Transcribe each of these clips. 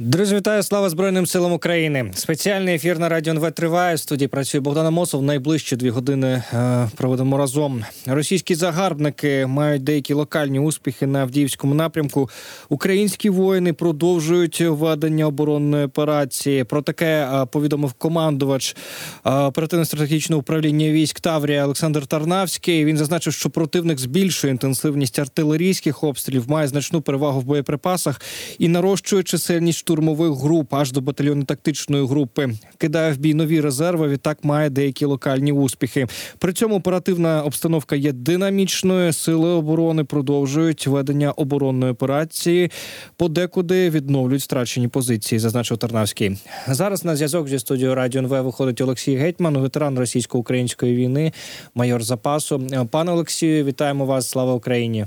Друзі, вітаю, слава Збройним силам України. Спеціальний ефір на радіо НВ триває. В студії працює Богдана Мосов. Найближчі дві години е, проведемо разом. Російські загарбники мають деякі локальні успіхи на Авдіївському напрямку. Українські воїни продовжують ведення оборонної операції. Про таке е, повідомив командувач е, оперативно-стратегічного управління військ Таврія Олександр Тарнавський. Він зазначив, що противник збільшує інтенсивність артилерійських обстрілів, має значну перевагу в боєприпасах і нарощує чисельність штурмових груп аж до батальйону тактичної групи. Кидає в бій нові резерви. Відтак має деякі локальні успіхи. При цьому оперативна обстановка є динамічною. Сили оборони продовжують ведення оборонної операції. Подекуди відновлюють страчені позиції. Зазначив Тарнавський. Зараз на зв'язок зі студією Радіо НВ виходить Олексій Гетьман, ветеран російсько-української війни, майор запасу. Пане Олексію, вітаємо вас! Слава Україні!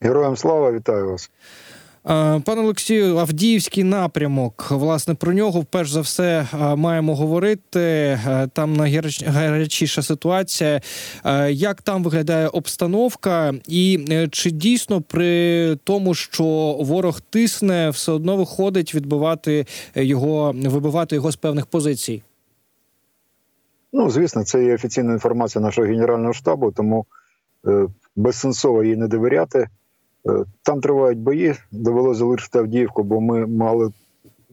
Героям слава вітаю вас. Пане Олексію, Авдіївський напрямок. Власне про нього перш за все маємо говорити. Там найгарячіша ситуація. Як там виглядає обстановка, і е, чи дійсно при тому, що ворог тисне, все одно виходить відбивати його, вибивати його з певних позицій? Ну звісно, це є офіційна інформація нашого генерального штабу, тому е, безсенсово їй не довіряти. Е, там тривають бої, довелося залишити Авдіївку, бо ми мали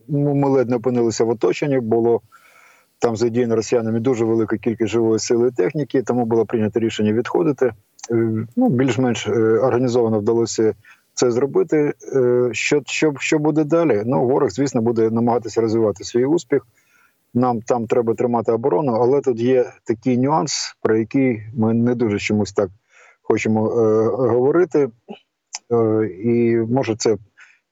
ну, ми ледь не опинилися в оточенні. Було там задіяно росіянами дуже велика кількість живої сили і техніки, тому було прийнято рішення відходити. Е, ну, Більш-менш е, організовано вдалося це зробити. Що що, що буде далі? Ну, ворог, звісно, буде намагатися розвивати свій успіх. Нам там треба тримати оборону, але тут є такий нюанс, про який ми не дуже чомусь так хочемо е, говорити. Е, і може це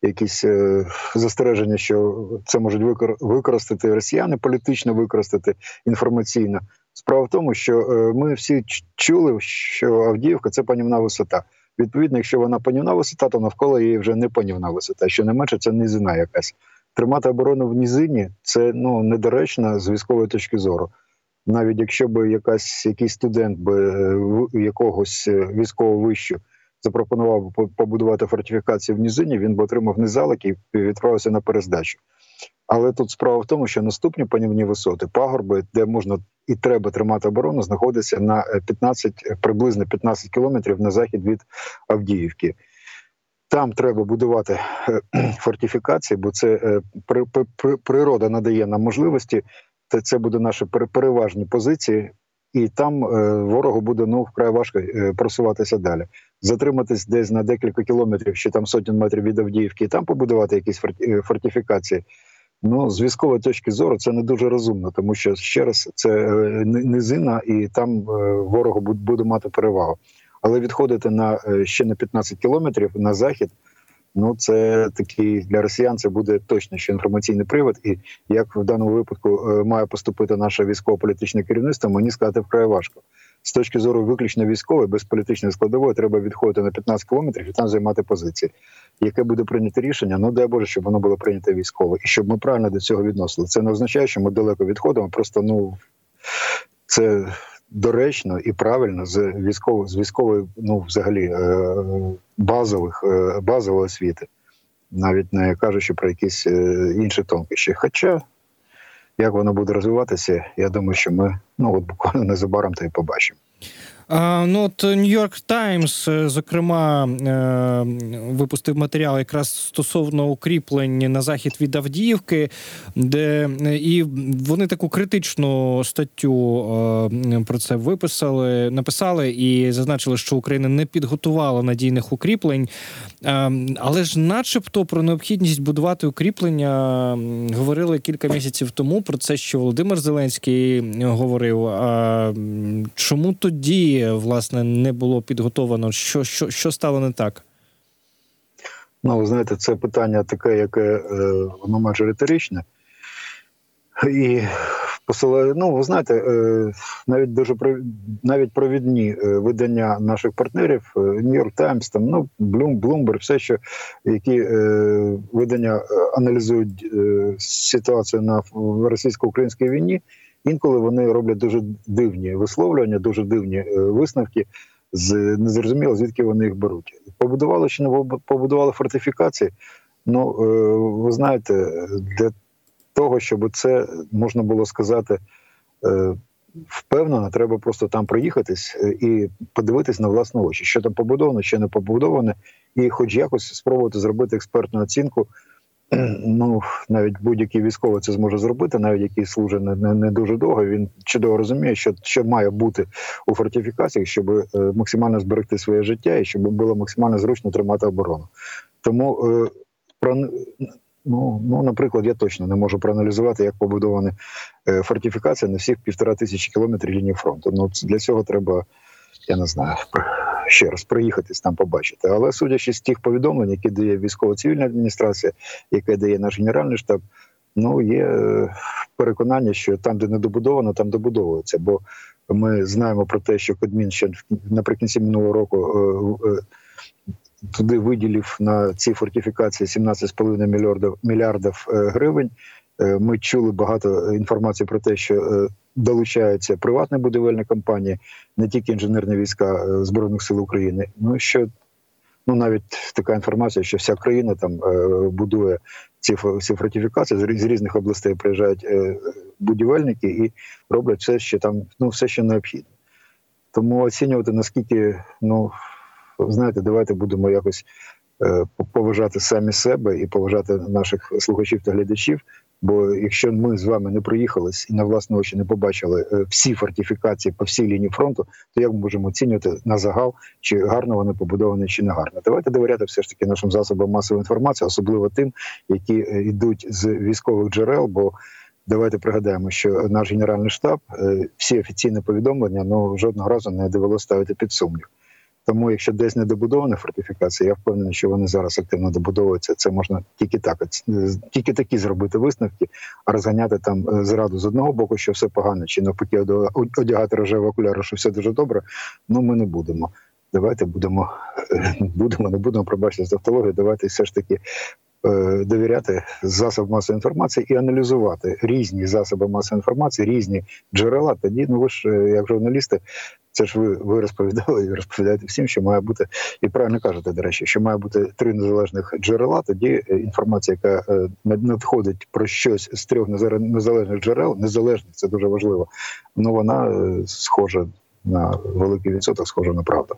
якісь е, застереження, що це можуть використати росіяни, політично використати інформаційно. Справа в тому, що е, ми всі чули, що Авдіївка це панівна висота. Відповідно, якщо вона панівна висота, то навколо її вже не панівна висота. Що не менше, це низина якась. Тримати оборону в низині це ну недоречно з військової точки зору. Навіть якщо б якась якийсь студент би якогось військового вищу запропонував побудувати фортифікації в низині, він би отримав низалик і відправився на перездачу. Але тут справа в тому, що наступні панівні висоти, пагорби, де можна і треба тримати оборону, знаходяться на 15, приблизно 15 кілометрів на захід від Авдіївки. Там треба будувати е, фортифікації, бо це е, природа надає нам можливості. Це буде наші переважні позиції і там е, ворогу буде ну вкрай важко е, просуватися далі. Затриматись десь на декілька кілометрів, чи там сотень метрів від Авдіївки, і там побудувати якісь е, фортифікації. Ну з військової точки зору це не дуже розумно, тому що ще раз це низина, і там ворогу буде мати перевагу. Але відходити на ще на 15 кілометрів на захід. Ну, це такий для росіян це буде точно ще інформаційний привод. І як в даному випадку е, має поступити наше військово-політичне керівництво, мені сказати вкрай важко. З точки зору виключно військової, без політичної складової, треба відходити на 15 кілометрів і там займати позиції. Яке буде прийнято рішення? Ну дай Боже, щоб воно було прийнято військово, і щоб ми правильно до цього відносили. Це не означає, що ми далеко відходимо. Просто ну це доречно і правильно з військової з військової, ну взагалі е, базових е, базової освіти, навіть не кажучи про якісь е, інші тонкощі. Хоча як воно буде розвиватися, я думаю, що ми ну от буквально незабаром то і побачимо. Ну от Нью-Йорк Таймс, е, зокрема, е, випустив матеріал якраз стосовно укріплень на захід від Авдіївки, де і вони таку критичну статтю е, про це виписали, написали і зазначили, що Україна не підготувала надійних укріплень, але ж, начебто, про необхідність будувати укріплення говорили кілька місяців тому. Про це що Володимир Зеленський говорив. Чому тоді? Власне не було підготовано? Що що, що стало не так? Ну, ви знаєте, це питання таке, яке е, воно майже риторичне. І ну, ви знаєте, е, навіть дуже навіть провідні е, видання наших партнерів, Нью-Йорк Таймс, там ну Bloomberg, все, що які видання аналізують ситуацію на російсько-українській війні, інколи вони роблять дуже дивні висловлювання, дуже дивні е, висновки. З незрозуміло, звідки вони їх беруть. Побудували чи не побудували фортифікації. Ну, е, ви знаєте, для того, щоб це можна було сказати е, впевнено, треба просто там проїхатись і подивитись на власні очі, що там побудовано, що не побудоване, і хоч якось спробувати зробити експертну оцінку. Ну, навіть будь-який військовий це зможе зробити, навіть який служить не, не, дуже довго. Він чудово розуміє, що що має бути у фортифікаціях, щоб е, максимально зберегти своє життя і щоб було максимально зручно тримати оборону. Тому е, про ну, ну, наприклад, я точно не можу проаналізувати, як побудовані е, фортифікації на всіх півтора тисячі кілометрів лінії фронту. Ну для цього треба, я не знаю, ще раз приїхатись там побачити. Але судячи з тих повідомлень, які дає військово-цивільна адміністрація, яке дає наш генеральний штаб. Ну, є е, переконання, що там, де не добудовано, там добудовується. Бо ми знаємо про те, що Кодмін ще наприкінці минулого року е, туди виділив на ці фортифікації 17,5 мільярдів мільярдів е, гривень. Е, ми чули багато інформації про те, що е, долучаються приватні будівельні компанії, не тільки інженерні війська збройних сил України. Ну що ну навіть така інформація, що вся країна там будує ці ці фортифікації з різних областей приїжджають будівельники і роблять все, що там ну все, що необхідно. Тому оцінювати наскільки ну знаєте, давайте будемо якось е, поважати самі себе і поважати наших слухачів та глядачів. Бо якщо ми з вами не проїхались і на власні очі не побачили е, всі фортифікації по всій лінії фронту, то як ми можемо оцінювати на загал, чи гарно вони побудовані, чи не гарно. Давайте довіряти все ж таки нашим засобам масової інформації, особливо тим, які е, йдуть з військових джерел. Бо давайте пригадаємо, що наш генеральний штаб всі офіційні повідомлення ну жодного разу не довелося ставити під сумнів. Тому, якщо десь не добудована фортифікація, я впевнений, що вони зараз активно добудовуються. Це можна тільки так, тільки такі зробити висновки, а розганяти там е, зраду з одного боку, що все погано, чи навпаки, одягати рожеві окуляри, що все дуже добре. Ну ми не будемо. Давайте будемо, будемо, не будемо пробачити з автологію. Давайте все ж таки Е, довіряти засобам масової інформації і аналізувати різні засоби масової інформації, різні джерела. Тоді ну ви ж е, як журналісти, це ж ви ви розповідали і розповідаєте всім, що має бути і правильно кажете, до речі, що має бути три незалежних джерела. Тоді е, інформація, яка надходить про щось з трьох незалежних джерел, незалежних це дуже важливо. Ну вона схожа на великий відсоток, схожа на правду.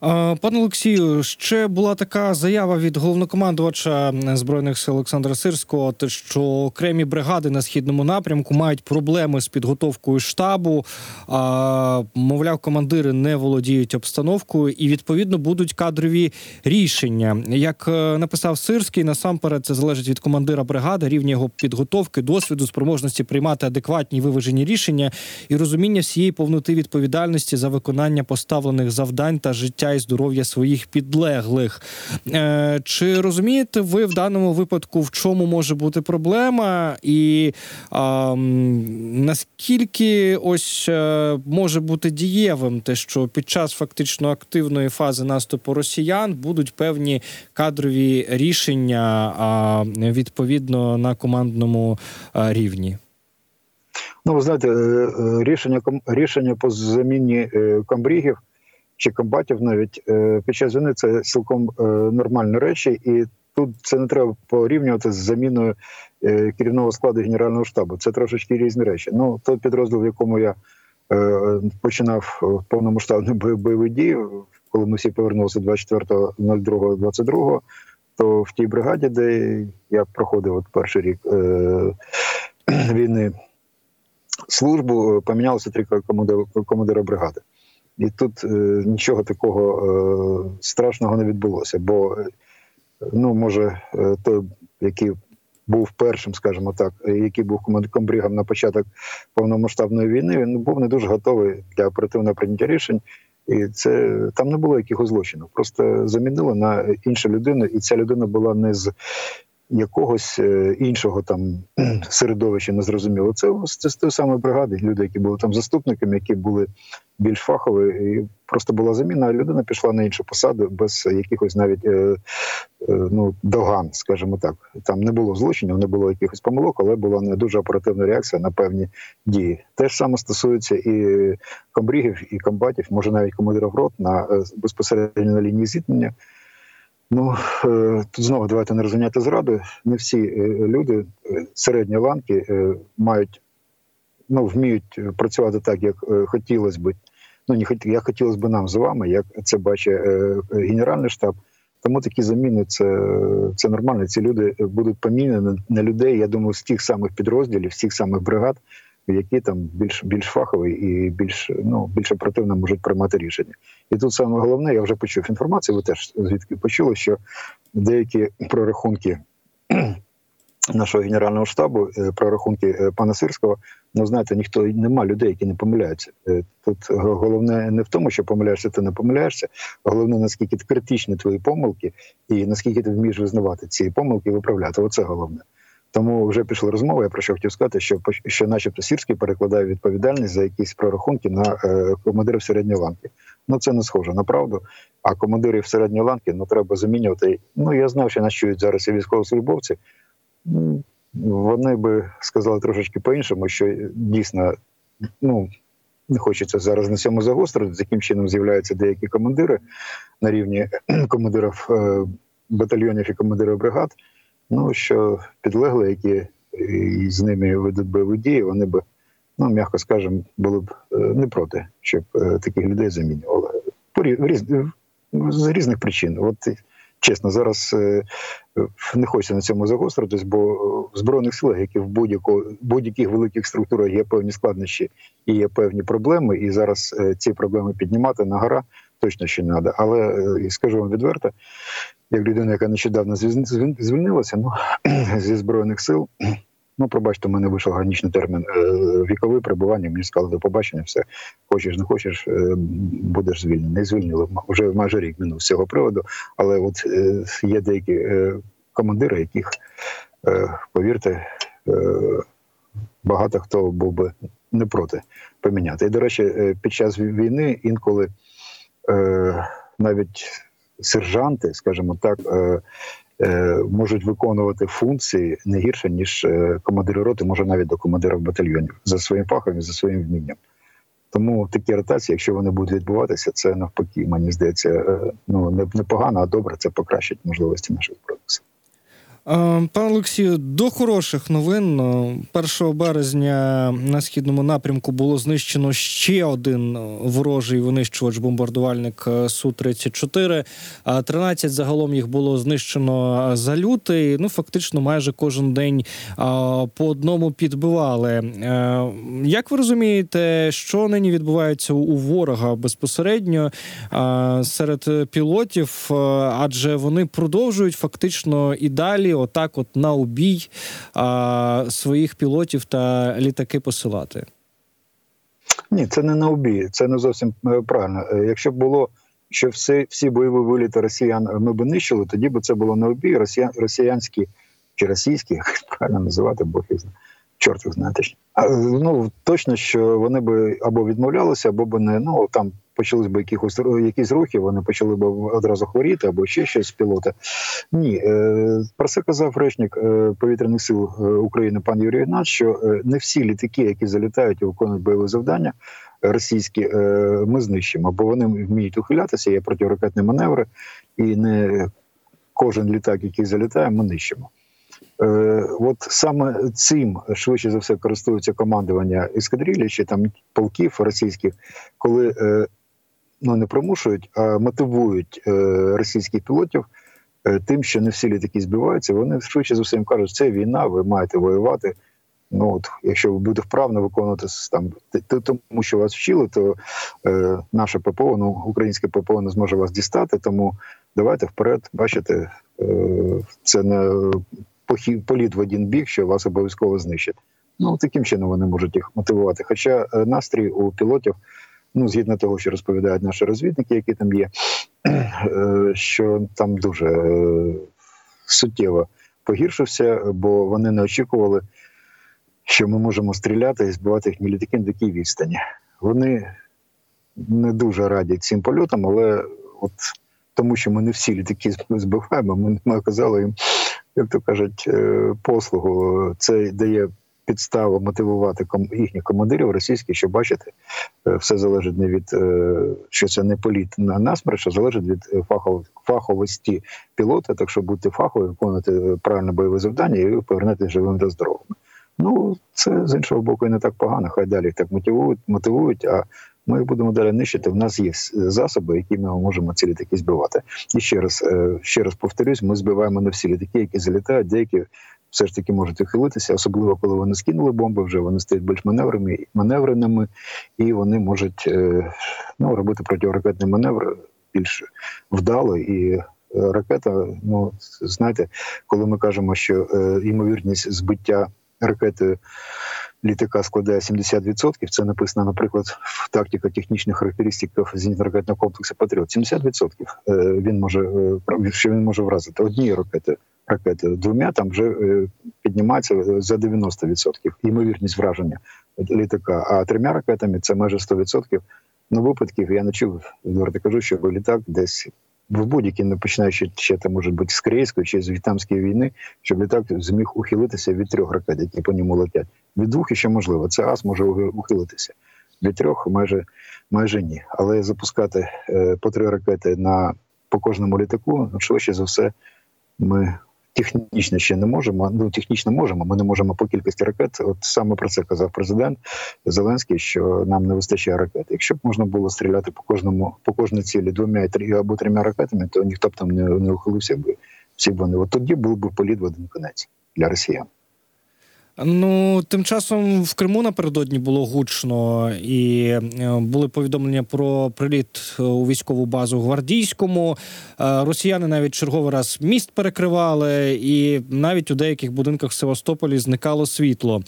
Пане Олексію, ще була така заява від головнокомандувача збройних сил Олександра Сирського, що окремі бригади на східному напрямку мають проблеми з підготовкою штабу. Мовляв, командири не володіють обстановкою і відповідно будуть кадрові рішення. Як е, написав Сирський, насамперед це залежить від командира бригади, рівня його підготовки, досвіду, спроможності приймати адекватні виважені рішення і розуміння всієї повноти відповідальності за виконання поставлених завдань та життя і здоров'я своїх підлеглих. Е, чи розумієте ви в даному випадку, в чому може бути проблема, і а, наскільки ось е, може бути дієвим те, що під час фактично активної фази наступу росіян будуть певні кадрові рішення а, відповідно на командному рівні? Ну, ви знаєте, е, рішення рішення по заміні комбрігів чи комбатів навіть е, під час війни це цілком е, нормальні речі, і тут це не треба порівнювати з заміною е, керівного складу генерального штабу. Це трошечки різні речі. Ну той підрозділ, в якому я починав повномасштабні бойові дії, коли ми всі повернулися 24.02.22, то в тій бригаді, де я проходив от перший рік війни службу, помінялося три командира бригади. І тут е, нічого такого е, страшного не відбулося. Бо, е, ну, може, е, той, який був першим, скажімо так, який був комбригом на початок повномасштабної війни, він був не дуже готовий для оперативного прийняття рішень. І це там не було якихось злочинів. Просто замінили на іншу людину, і ця людина була не з якогось е, іншого там середовища незрозуміло. Це це з тої самої бригади. Люди, які були там заступниками, які були більш фахові, і просто була заміна. а Людина пішла на іншу посаду без якихось навіть е, е, ну доган, скажімо так. Там не було злочинів, не було якихось помилок, але була не дуже оперативна реакція на певні дії. Те ж саме стосується і комбрігів, і комбатів, може навіть командирів рот на безпосередньо на лінії зіткнення. Ну е, тут знову давайте не розганяти зраду. Не всі е, люди е, середньої ланки е, мають ну вміють працювати так, як е, хотілося б. Ну не як хотілося б нам з вами, як це бачить е, генеральний штаб. Тому такі заміни це, це нормально. Ці люди будуть помінені на людей. Я думаю, з тих самих підрозділів, з тих самих бригад, які там більш більш фахові і більш ну більш оперативно можуть приймати рішення. І тут саме головне, я вже почув інформацію. Ви теж звідки почули, що деякі прорахунки нашого генерального штабу, е, прорахунки е, пана Сирського, ну знаєте, ніхто нема людей, які не помиляються. Е, Тут головне не в тому, що помиляєшся, ти не помиляєшся. Головне, наскільки критичні твої помилки, і наскільки ти вмієш визнавати ці помилки і виправляти. Оце головне. Тому вже пішла розмова. Я про що хотів сказати, що що, начебто, Сірський перекладає відповідальність за якісь прорахунки на е, командирів середньої ланки. Ну це не схоже на правду. А командирів середньої ланки ну треба замінювати. Ну я знав, що нас чують зараз і військовослужбовці. Вони би сказали трошечки по-іншому, що дійсно ну не хочеться зараз на цьому загострити. Таким чином з'являються деякі командири на рівні командирів е, батальйонів і командирів бригад. Ну що підлегли, які з ними ведуть бойові дії, вони би, ну м'яко скажемо, були б е, не проти, щоб е, таких людей замінювали. З різних причин. От чесно, зараз е, не хочеться на цьому загостритись, бо в збройних силах, які в будь-яких великих структурах є певні складнощі і є певні проблеми, і зараз е, ці проблеми піднімати на гора точно ще не треба. Але е, скажу вам відверто, як людина, яка нещодавно звільнилася, ну зі збройних сил. Ну, пробачте, у мене вийшов граничний термін е, вікове перебування. Мені сказали до побачення, все хочеш, не хочеш, е, будеш звільнений. Звільнили вже майже рік минув з цього приводу. Але от е, є деякі командири, яких, повірте, багато хто був би не проти поміняти. І, до речі, під час війни інколи навіть сержанти, скажімо так, можуть виконувати функції не гірше, ніж е, командири роти, може навіть до командирів батальйонів за своїм фахом і за своїм вмінням. Тому такі ротації, якщо вони будуть відбуватися, це навпаки, мені здається, е, ну не, не погано, а добре, це покращить можливості наших. Е, Пане Олексію, до хороших новин. Е, 1 березня на східному напрямку було знищено ще один е, ворожий винищувач бомбардувальник е, Су-34. А 13 загалом їх було знищено е, за лютий. Ну, фактично, майже кожен день е, по одному підбивали. Е, Як ви розумієте, що нині відбувається у ворога безпосередньо е, серед пілотів? Е, Адже вони продовжують фактично і далі, отак, от на убій а, своїх пілотів та літаки посилати. Ні, це не на обій, це не зовсім е, правильно. Е, Якщо б було, що всі, всі бойові виліти росіян ми б нищили, тоді б це було на обій. Росіян, росіянські чи російські, як правильно називати, Бог знає. Чорт їх знає ну точно, що вони би або відмовлялися, або б не ну там почались б якихось якісь рухи, вони почали б одразу хворіти, або ще щось з пілота. Ні, е, про це казав речник е, повітряних сил е, України пан Юрій Ігнат, що не всі літаки, які залітають і виконують бойові завдання російські, ми знищимо, бо вони вміють ухилятися, є протиракетні маневри, і не кожен літак, який залітає, ми нищимо. Е, от саме цим швидше за все користується командування ескадрилі чи там полків російських, коли е, ну не примушують, а мотивують е, російських пілотів тим, що не всі літаки збиваються. Вони швидше за все їм кажуть, це війна, ви маєте воювати. Ну от, якщо ви будете вправно виконувати там тому, що вас вчили, то е, наше ППО, ну українське ППО не зможе вас дістати. Тому давайте вперед, бачите, е, це не політ в один бік, що вас обов'язково знищать. Ну таким чином вони можуть їх мотивувати. Хоча е, настрій у пілотів, ну згідно того, що розповідають наші розвідники, які там є, е, що там дуже е, суттєво погіршився, бо вони не очікували, що ми можемо стріляти і збивати їхні літаки на такій відстані. Вони не дуже раді цим польотам, але от тому, що ми не всі літаки збиваємо, ми, ми оказали їм, як то кажуть, е, послугу. Це дає підстава мотивувати їхніх командирів російських, що бачите, все залежить не від е, що це не політ на насмерть, а залежить від е, фаховості пілота. Так що будьте фахові, виконувати правильне бойове завдання, і ви повернетеся живим та здоровим. Ну це з іншого боку і не так погано. Хай далі їх так мотивують, мотивують. А ми будемо далі нищити. В нас є засоби, які ми можемо ці літаки збивати. І ще раз е, ще раз повторюсь: ми збиваємо не всі літаки, які залітають, деякі все ж таки можуть ухилитися, особливо коли вони скинули бомби. Вже вони стають більш маневрами маневреними, і вони можуть е, ну робити протиракетний маневр більш вдало і. е, Ракета, ну знаєте, коли ми кажемо, що ймовірність збиття ракети літака складає 70%, це написано, наприклад, в тактико-технічних характеристиках зенітно-ракетного комплексу Патріот. 70% е, він може е, що він може вразити однією ракети. Ракети двома там вже е, піднімається за 90% ймовірність враження літака. А трьома ракетами це майже 100%. Ну, випадків я не чув, кажу, що літак десь в будь-якій, не починаючи ще там, може бути з Корейської чи з В'єтнамської війни, щоб літак зміг ухилитися від трьох ракет, які по ньому летять. Від двох ще можливо. Це ас може ухилитися. Від трьох майже майже ні. Але запускати е, по три ракети на по кожному літаку, ну, швидше за все, ми технічно ще не можемо. Ну технічно можемо. Ми не можемо по кількості ракет. От саме про це казав президент Зеленський, що нам не вистачає ракет. Якщо б можна було стріляти по кожному, по кожній цілі двома або трьома ракетами, то ніхто б там не, не ухилився би. Всі вони. От тоді був би політ в один конець для росіян. Ну, тим часом в Криму напередодні було гучно, і е, були повідомлення про приліт е, у військову базу гвардійському. Е, Росіяни навіть черговий раз міст перекривали, і навіть у деяких будинках в Севастополі зникало світло.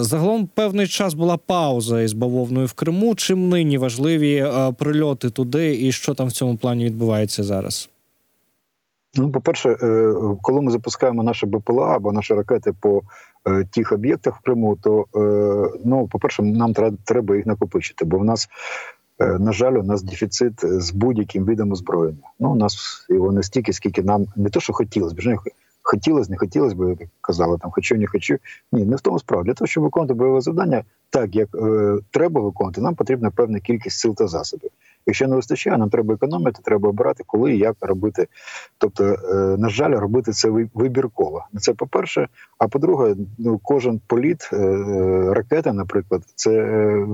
Загалом певний час була пауза із бавовною в Криму. Чим нині важливі прильоти туди, і що там в цьому плані відбувається зараз? Ну, по-перше, е, коли ми запускаємо наші БПЛА або наші ракети по е, тих об'єктах в Криму, то е, ну, по-перше, нам тре- треба їх накопичити, бо в нас, на жаль, у нас дефіцит з будь-яким видом озброєння. Ну, у нас його не стільки, скільки нам не то, що хотілося б, вже хотілося, не хотілося б, як казали, там хочу, не хочу. Ні, не в тому справа. Для того, щоб виконувати бойове завдання, так як е, треба виконувати, нам потрібна певна кількість сил та засобів. Якщо не вистачає, нам треба економити, треба обирати, коли і як робити. Тобто, е, на жаль, робити це вибірково. Це по-перше. А по-друге, ну кожен політ е, ракети, наприклад, це.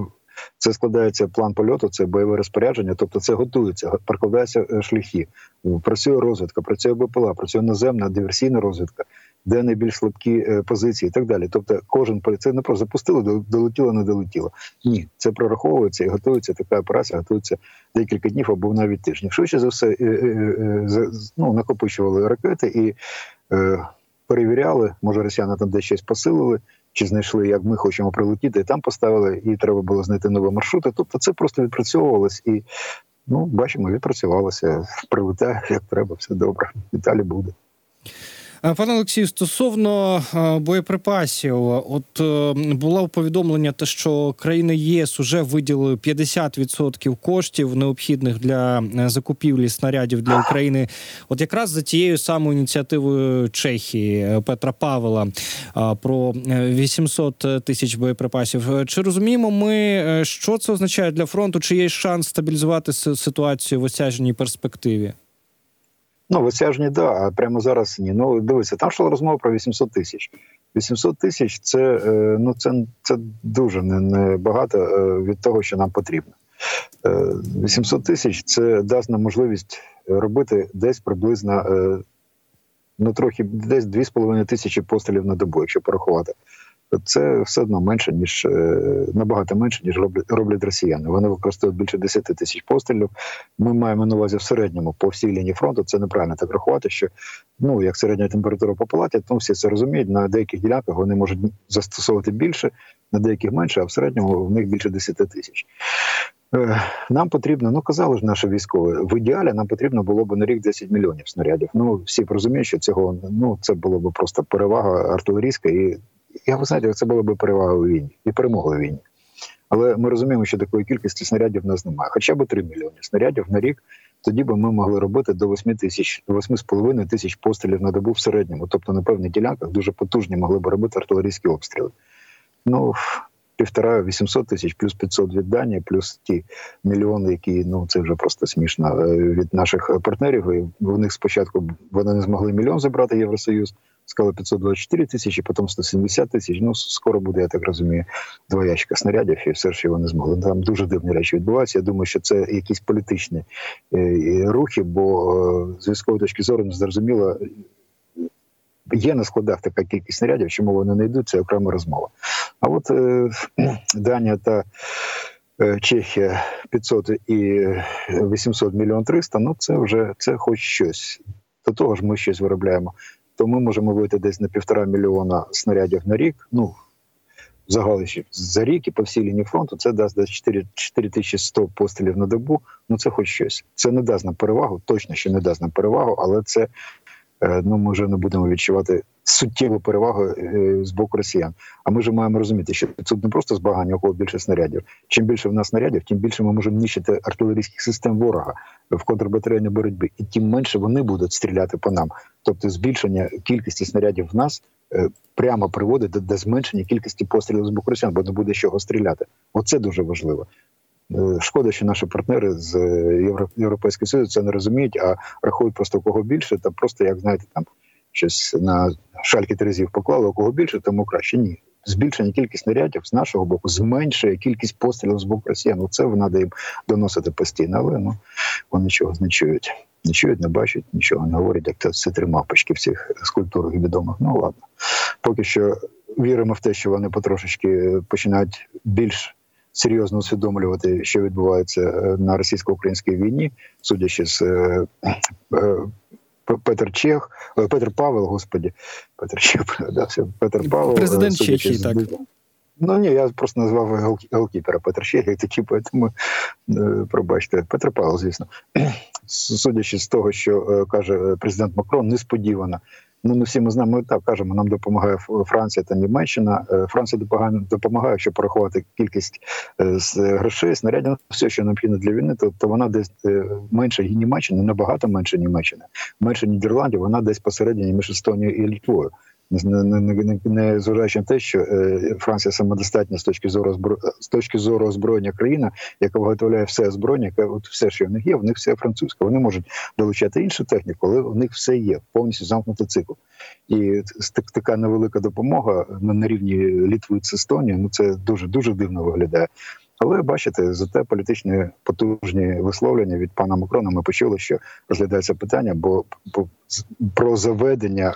Це складається план польоту, це бойове розпорядження, тобто це готується, прокладаються е, шляхи, працює розвідка, працює БПЛА, працює наземна диверсійна розвідка, де найбільш слабкі е, позиції, і так далі. Тобто, кожен це не просто запустили, долетіло, не долетіло. Ні, це прораховується і готується така операція, готується декілька днів або навіть тижнів. Швидше за все, е, е, ну, накопичували ракети і перевіряли, може росіяни там десь щось посилили. Чи знайшли, як ми хочемо прилетіти, і там поставили, і треба було знайти нові маршрути. Тобто це просто відпрацьовувалось і ну бачимо, відпрацювалося. Прилетає як треба, все добре. І далі буде. Е, Пане Олексію, стосовно е, боєприпасів, от е, було повідомлення, те, що країни ЄС вже виділили 50% коштів необхідних для закупівлі снарядів для України. От якраз за тією самою ініціативою Чехії Петра Павела про е, 800 тисяч боєприпасів. Чи розуміємо ми, що це означає для фронту? Чи є шанс стабілізувати ситуацію в осяжній перспективі? Ну, осяжні, да, а прямо зараз ні. Ну, дивися, там йшла розмова про 800 тисяч. 800 тисяч це, е, ну, це, це дуже не, багато е, від того, що нам потрібно. Е, 800 тисяч це дасть нам можливість робити десь приблизно е, ну, трохи десь 2,5 тисячі пострілів на добу, якщо порахувати. Це все одно менше, ніж е, набагато менше, ніж роблять, роблять росіяни. Вони використовують більше 10 тисяч пострілів. Ми маємо на увазі в середньому по всій лінії фронту. Це неправильно так рахувати, що ну як середня температура по палаті, то всі це розуміють. На деяких ділянках вони можуть застосовувати більше, на деяких менше, а в середньому в них більше 10 тисяч. Е, Нам потрібно, ну казали ж наші військові, в ідеалі нам потрібно було б на рік 10 мільйонів снарядів. Ну всі розуміють, що цього ну це було б просто перевага артилерійська, і я ви знаєте, це була б перевага у війні і перемога у війні. Але ми розуміємо, що такої кількості снарядів в нас немає. Хоча б 3 мільйони снарядів на рік тоді би ми могли робити до 8 тисяч, до 8,5 тисяч пострілів на добу в середньому. Тобто на певних ділянках дуже потужні могли б робити артилерійські обстріли. Ну, півтора 800 тисяч, плюс 500 від Данії, плюс ті мільйони, які ну це вже просто смішно е, від наших партнерів. І в них спочатку вони не змогли мільйон забрати Євросоюз, сказали 524 тисячі, потім 170 тисяч. Ну скоро буде, я так розумію, два ящика снарядів, і все ж вони змогли. Там дуже дивні речі відбуваються. Я думаю, що це якісь політичні е, рухи, бо е, з військової точки зору не зрозуміло. Є на складах така кількість снарядів, чому вони не йдуть, це окрема розмова. А от е, Данія та е, Чехія 500 і 800 мільйон 300, ну це вже це хоч щось. До того ж, ми щось виробляємо. То ми можемо вийти десь на півтора мільйона снарядів на рік. Ну загалиші за рік і по всій лінії фронту це дасть десь 4, 4100 пострілів на добу. Ну це хоч щось. Це не дасть нам перевагу, точно що не дасть нам перевагу, але це е, ну ми вже не будемо відчувати суттєву перевагу е, з боку росіян. А ми вже маємо розуміти, що це не просто збагання, у кого більше снарядів. Чим більше в нас снарядів, тим більше ми можемо нищити артилерійських систем ворога в контрбатарейній боротьбі, і тим менше вони будуть стріляти по нам. Тобто збільшення кількості снарядів в нас е, прямо приводить до, до зменшення кількості пострілів з боку росіян, бо не буде з чого стріляти. Оце дуже важливо. Е, Шкода, що наші партнери з е, Євро- Європейського Союзу це не розуміють, а рахують просто кого більше, та просто як знаєте, там щось на шальки терезів поклали, у кого більше, тому краще ні. Збільшення кількість снарядів з нашого боку зменшує кількість пострілів з боку росіян. Ну, Це треба їм доносити постійно, але ну вони чогось не чують. Чують, не бачать, нічого не говорять, як це все три мавпочки всіх скульптурах відомих. Ну ладно. Поки що віримо в те, що вони потрошечки починають більш серйозно усвідомлювати, що відбувається е, на російсько-українській війні, судячи з е, е, Петр Чех, е, Петр Павел, господі, Петр Чех, да, все, Петр Павел. Президент Чехії, з- так. Ну ні, я просто назвав гол- голкіпера Петр Чех, як такий, тому е, пробачте, Петр Павел, звісно. Судячи з того, що е, каже е, президент Макрон, несподівано. Ну, ми всі ми знаємо, ми так кажемо, нам допомагає Франція та Німеччина. Е, Франція допомагає, допомагає, щоб порахувати кількість грошей, снарядів, ну, все, що необхідно для війни, то, то вона десь менше Німеччини, набагато менше Німеччини, менше Нідерландів, вона десь посередині між Естонією і Літвою. Не, не, не, не, зважаючи на те, що е, Франція самодостатня з точки зору озбро... з точки зору озброєння країна, яка виготовляє все озброєння, яке от все, що в них є, в них все французьке. Вони можуть долучати іншу техніку, але в них все є повністю замкнутий цикл. І така невелика допомога на, рівні Літви з Естонії, ну це дуже дуже дивно виглядає. Але бачите, зате політичні потужні висловлення від пана Макрона ми почули, що розглядається питання, бо, бо про заведення.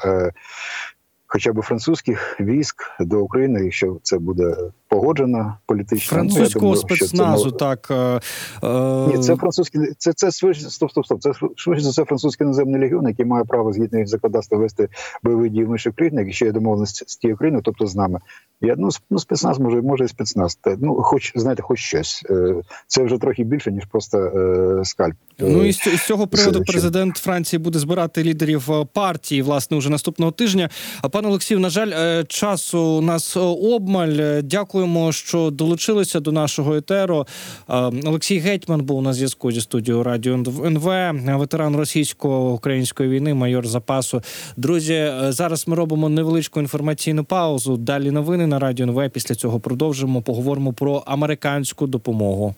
Хоча б французьких військ до України, якщо це буде погоджено політично, ну, Французького думаю, що це спецназу, так. е, е, ні, це французький, це це швидше, стоп, стоп, стоп. Це швидше за все французький наземний легіон, який має право згідно їх законодавства вести бойові дії в інших країнах, якщо є домовленість з тією країною, тобто з нами. Я ну, ну спецназ може, може і спецназ. Та, ну, хоч знаєте, хоч щось. Е, Це вже трохи більше ніж просто е, скальп. Ну Е, і з цього приводу президент Франції буде збирати лідерів партії власне уже наступного тижня. А пане Олексію, на жаль, часу у нас обмаль. Е, Дякуємо, що долучилися до нашого етеру. Олексій Гетьман був на зв'язку зі студією Радіо НВ, ветеран російсько-української війни, майор запасу. Друзі, е, зараз ми робимо невеличку інформаційну паузу. Далі новини на Радіо НВ. Після цього продовжимо. Поговоримо про американську допомогу.